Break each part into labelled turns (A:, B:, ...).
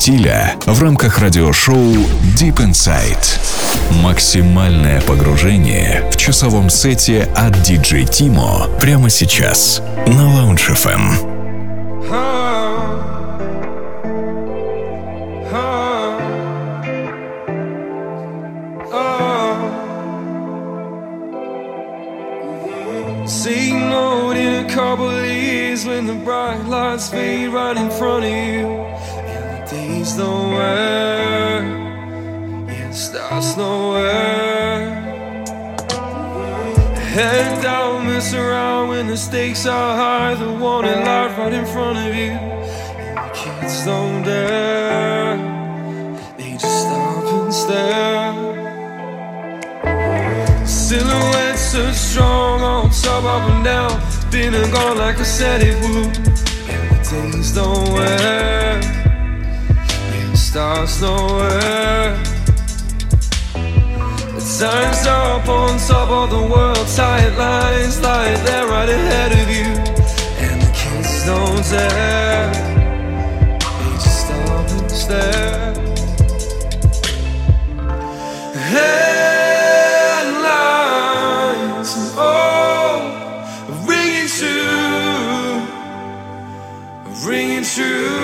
A: стиля в рамках радиошоу Deep Inside. Максимальное погружение в часовом сете от DJ Timo прямо сейчас на Lounge FM.
B: when the bright lights fade right in front of you Don't work Yeah, it starts nowhere. Head down, mess around when the stakes are high. The warning light right in front of you. And the kids don't dare. They just stop and stare. Silhouettes so strong on top, up and down. Been and gone like I said it would. And the days don't wear, stars nowhere. The time's up on top of the world, tight lines like they're right ahead of you. And the kids don't dare, they just stop and stare. Hey. your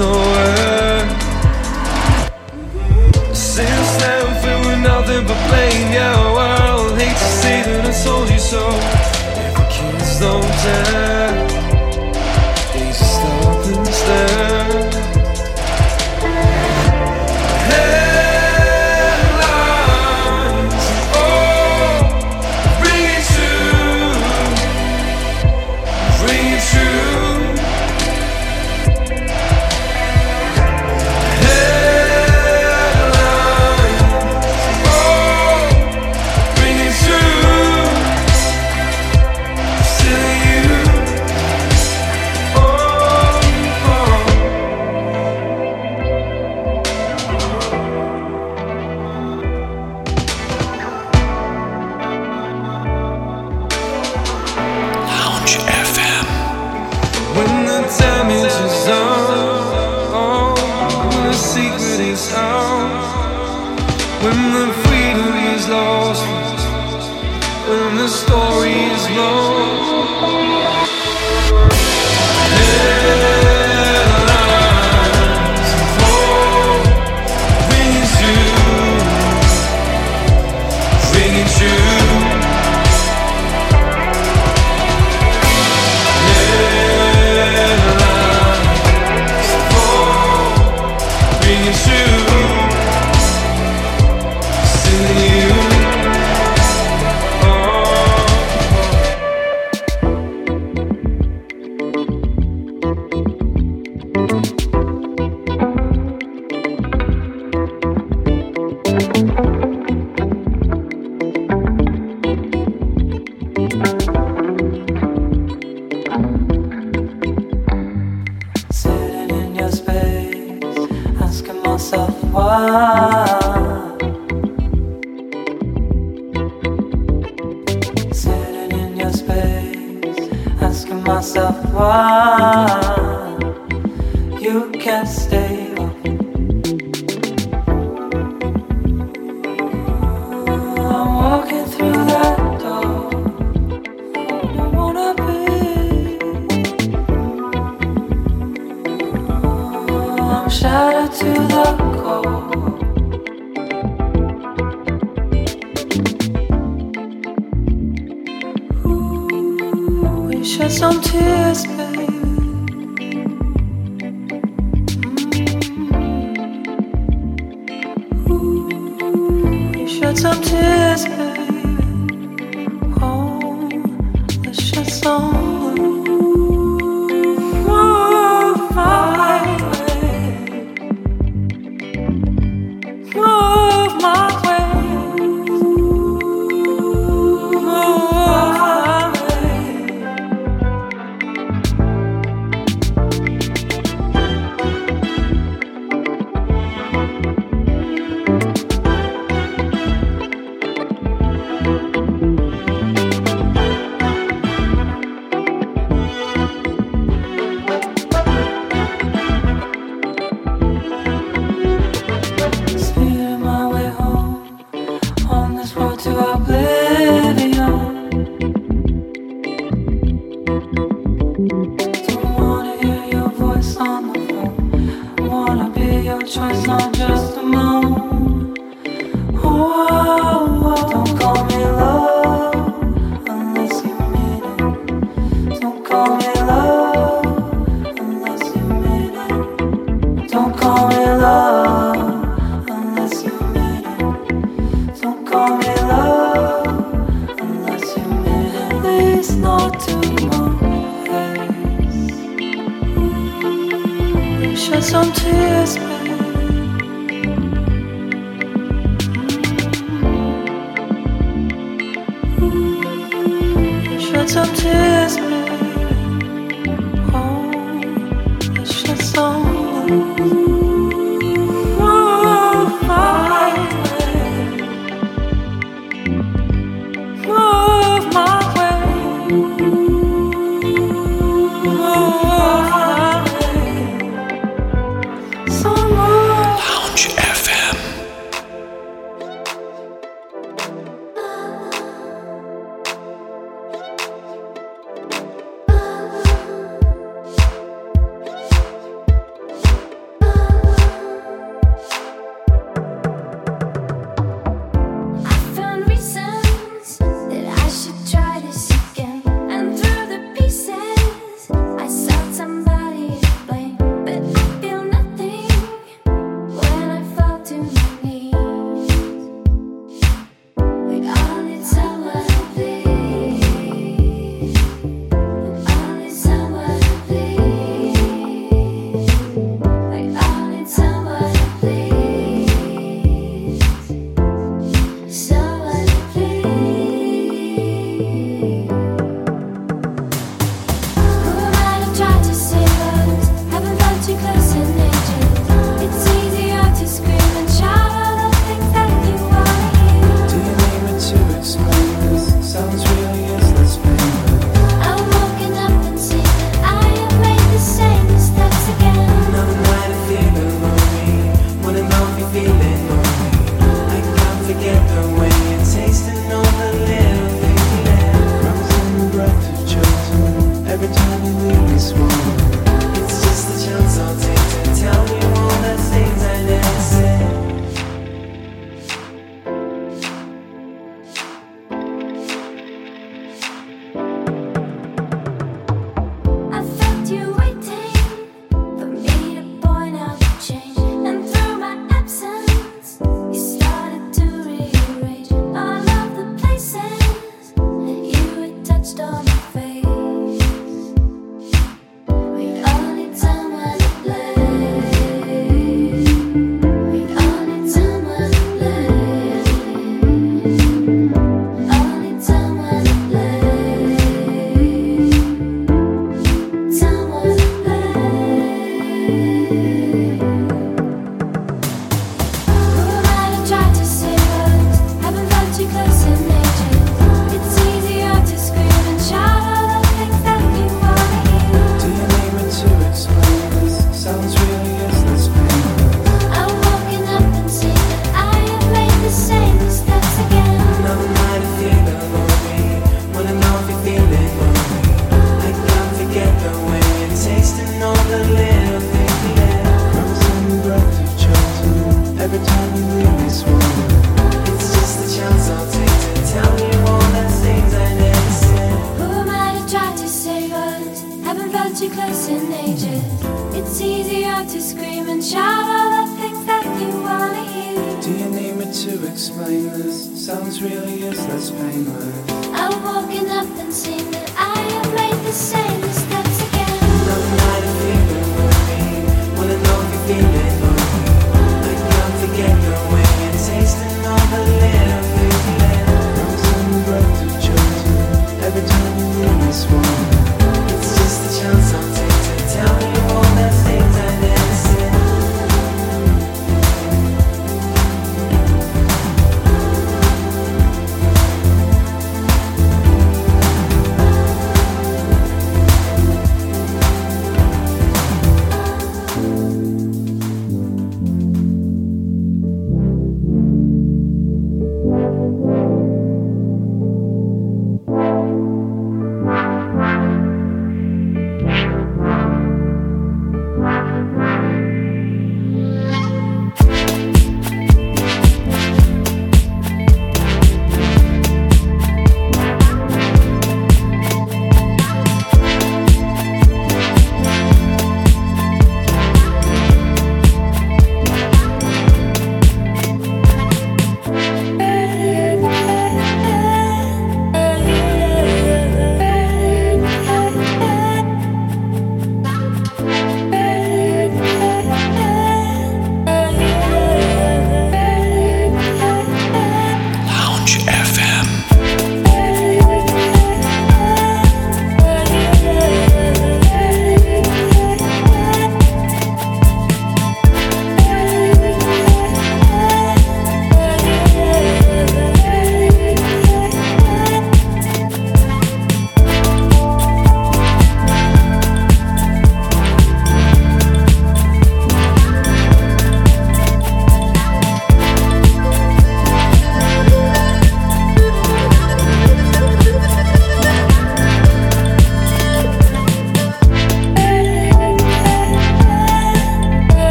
B: nowhere. Since then, filled with nothing but blame. Yeah, well, I hate to say that I told you so. If the kids don't dare,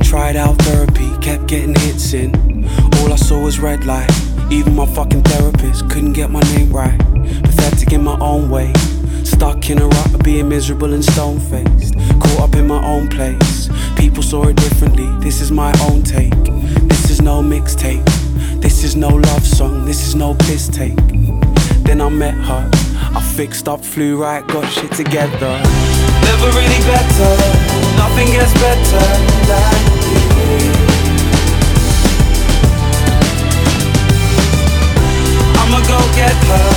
C: Tried out therapy, kept getting hits in. All I saw was red light. Even my fucking therapist couldn't get my name right. Pathetic in my own way. Stuck in a rut of being miserable and stone faced. Caught up in my own place. People saw it differently. This is my own take. This is no mixtape. This is no love song. This is no piss take. Then I met her. I fixed up, flew right, got shit together. Never really better. Nothing gets better than you. I'ma go get her.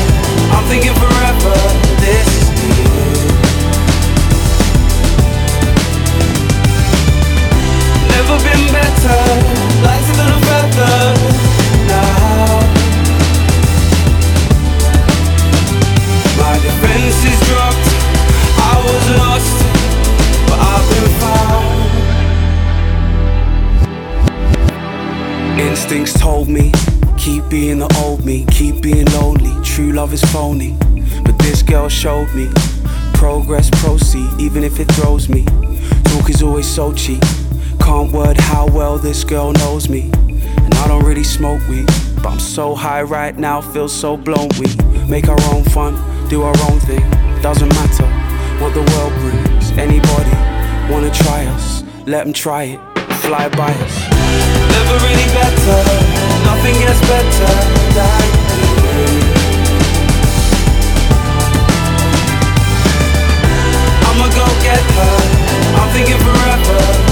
C: I'm thinking forever. This is you. Never been better. Than a feather. Instincts told me, keep being the old me, keep being lonely. True love is phony, but this girl showed me. Progress, proceed, even if it throws me. Talk is always so cheap. Can't word how well this girl knows me. And I don't really smoke weed, but I'm so high right now, feel so blown. We make our own fun, do our own thing. Doesn't matter what the world brings. Anybody wanna try us? Let them try it, fly by us. Never really better, nothing gets better than you. I'ma go get her. I'm thinking forever.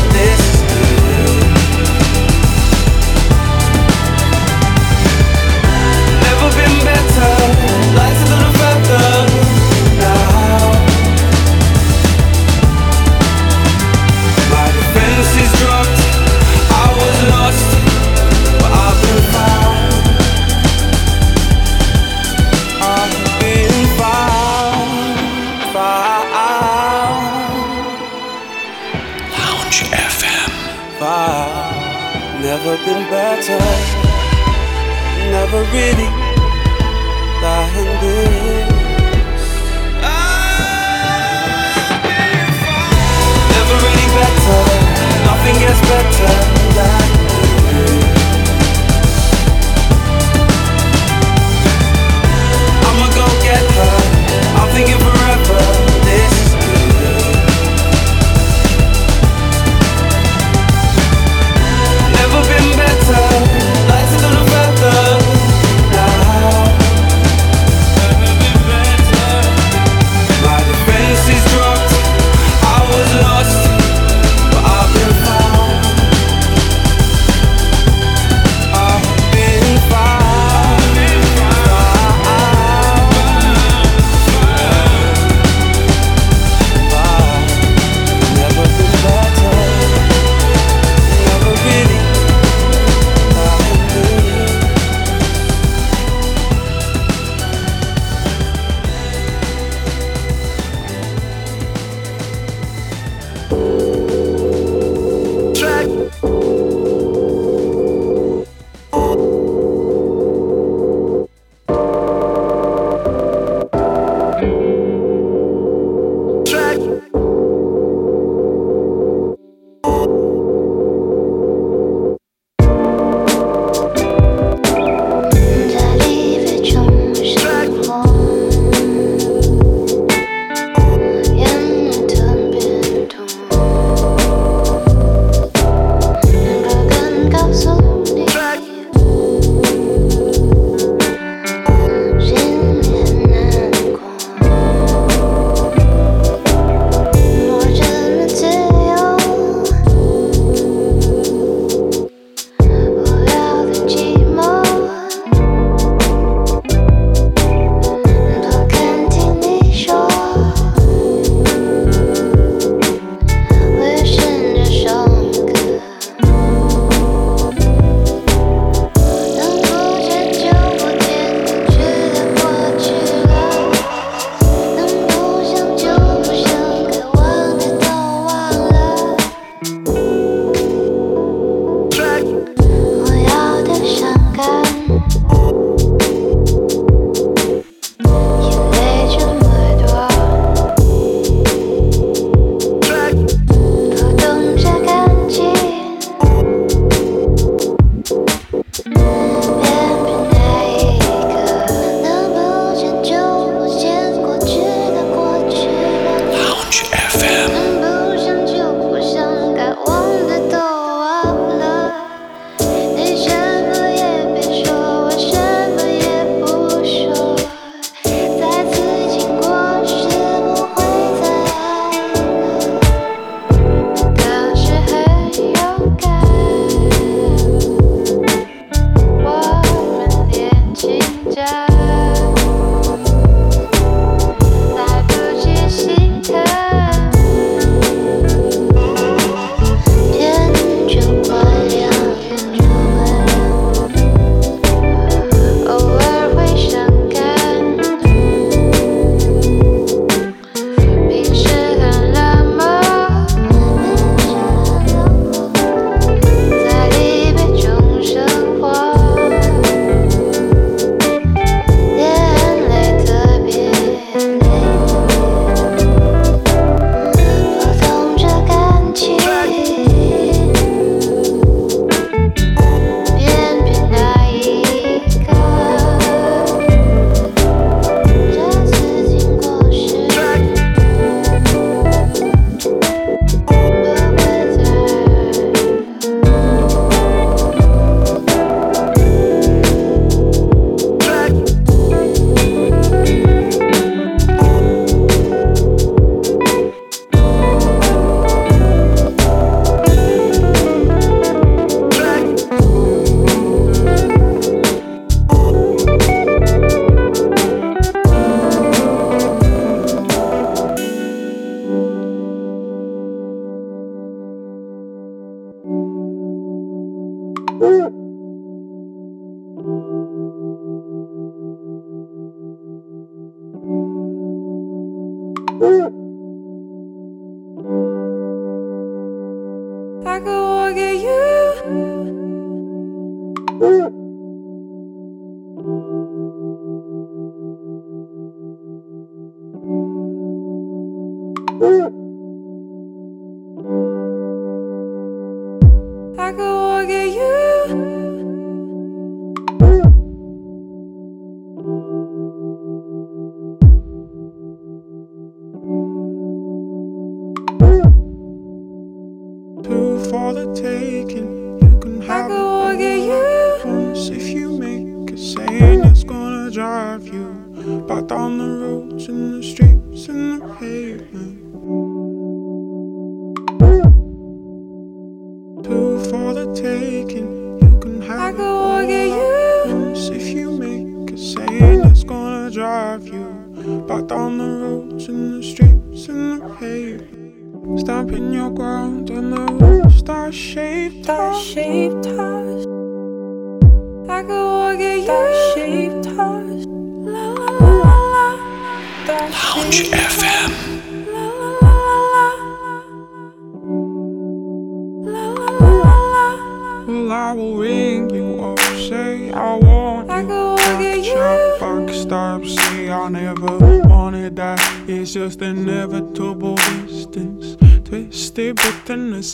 C: down the roads in the street.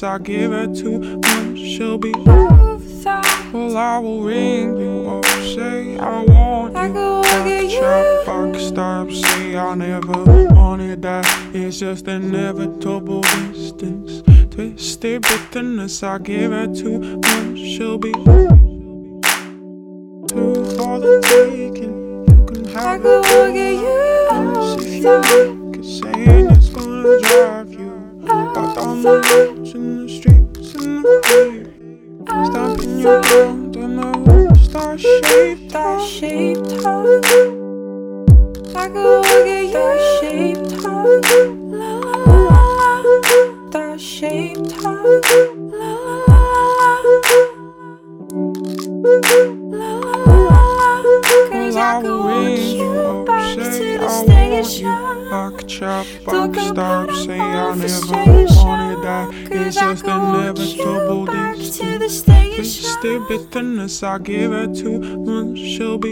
C: I
D: give her too much, she'll be Well, I will ring you up, say I want
E: I
D: you.
E: Go get
D: Trap fuck, stop, say I never wanted that. It's just inevitable distance. Twisted bitterness I give her too much, she'll be Akçap
E: backstops
D: say I never wanted that It's just
E: I
D: never
E: troubled this to the stage
D: This bitterness I give her too much She'll be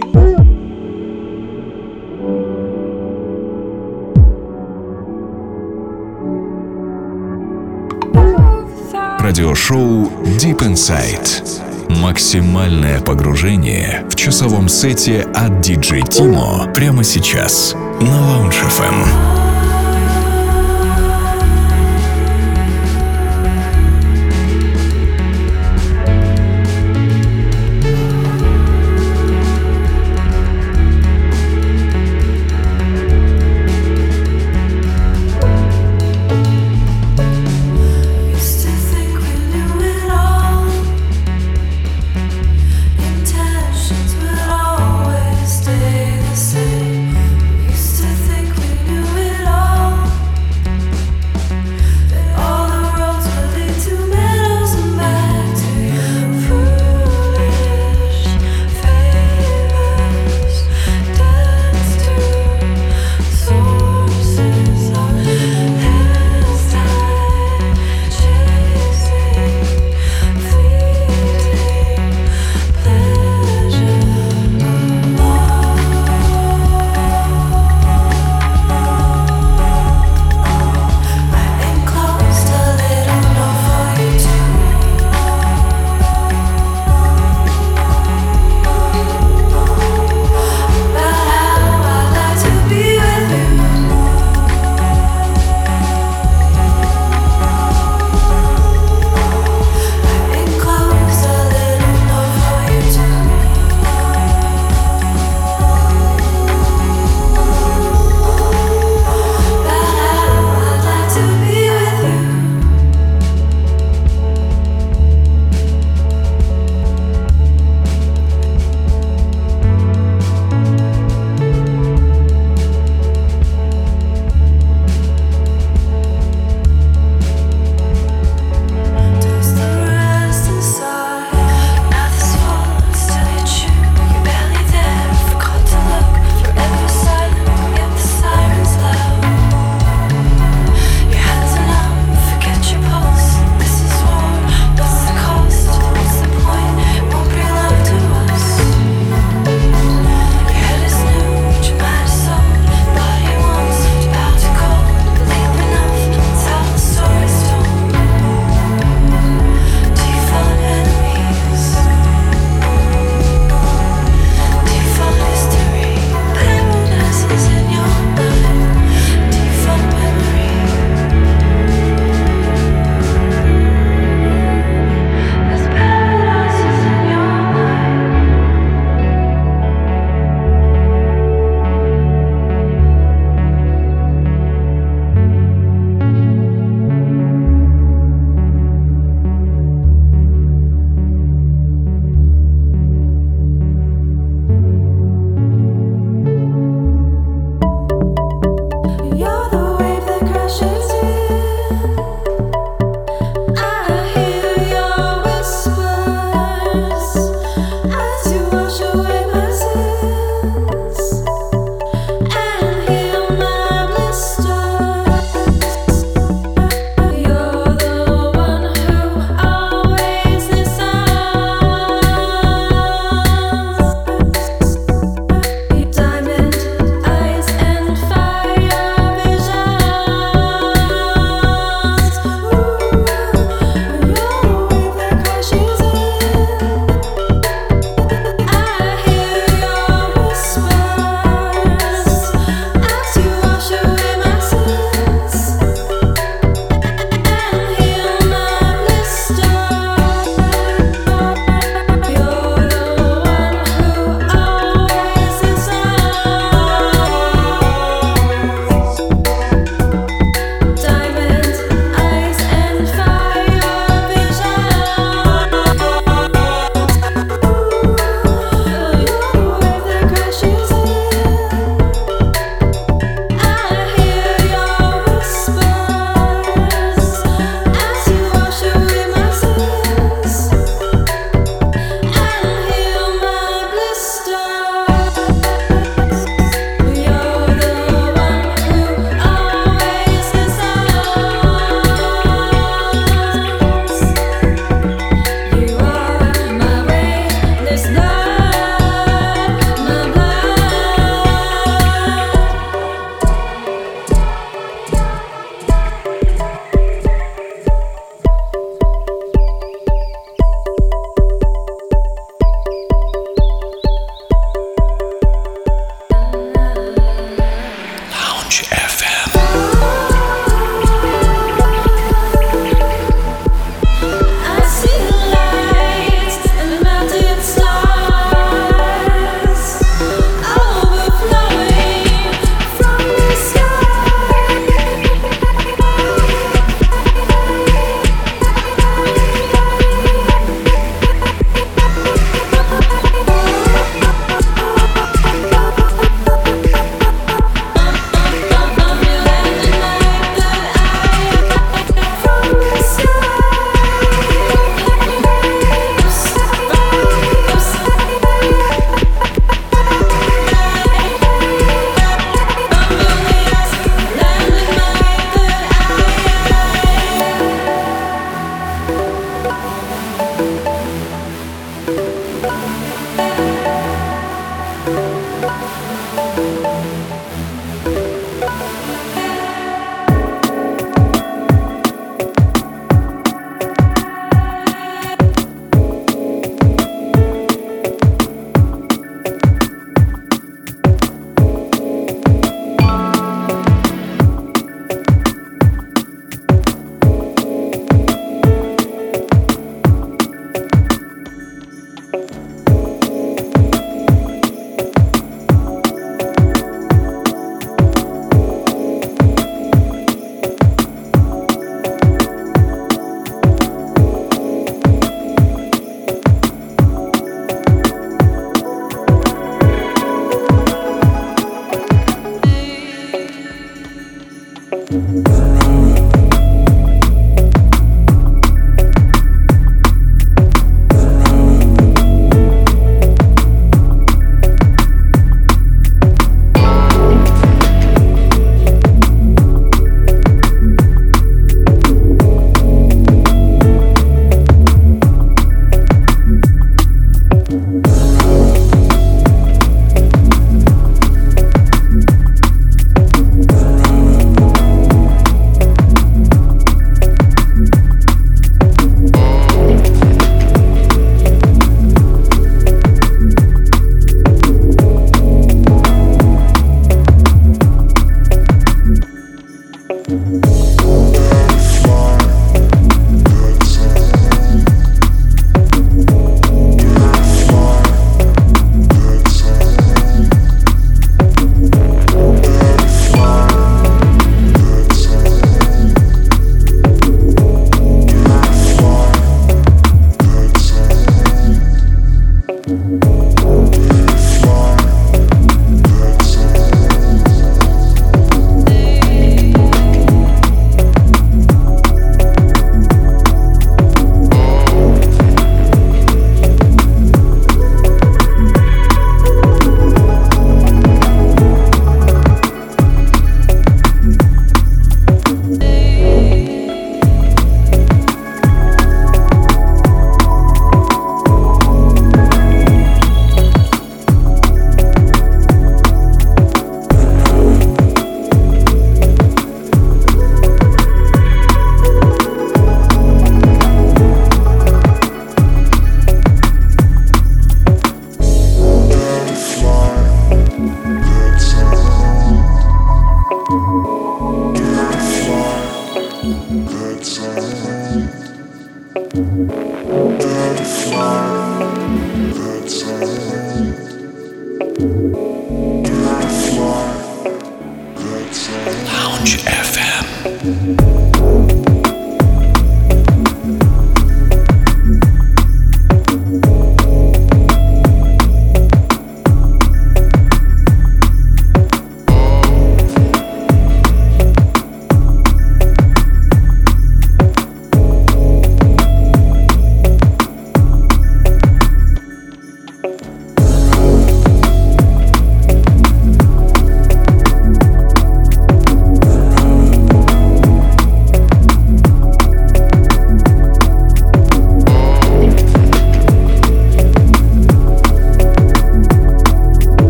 A: радиошоу Deep Inside. Максимальное погружение в часовом сете от DJ Timo прямо сейчас на Lounge FM.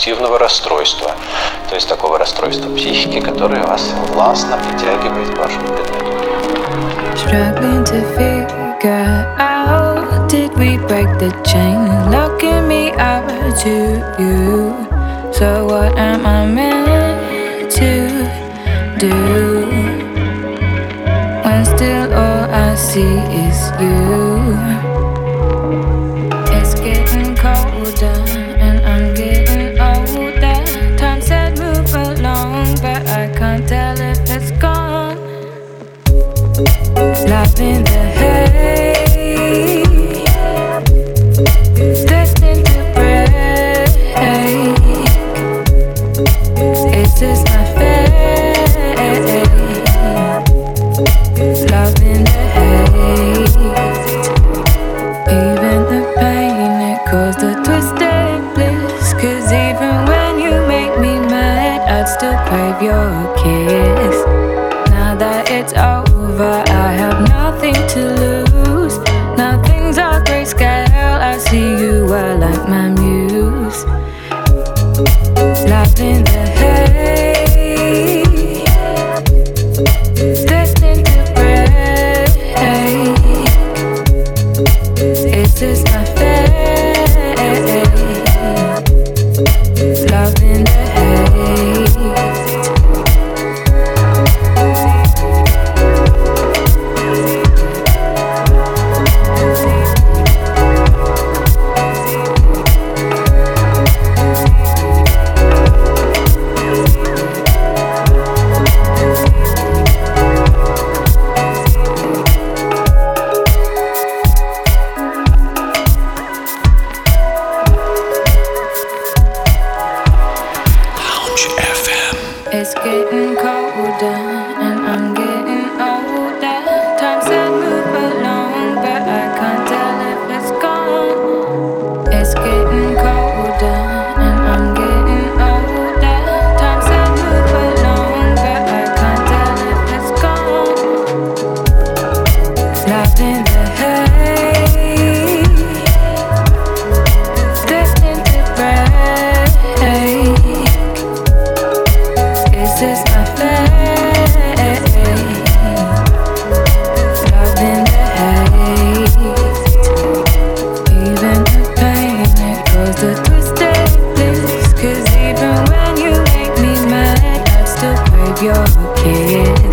F: объективного расстройства, то есть такого расстройства психики, которое вас властно притягивает к вашему предмету.
G: So what am I?
E: your kiss.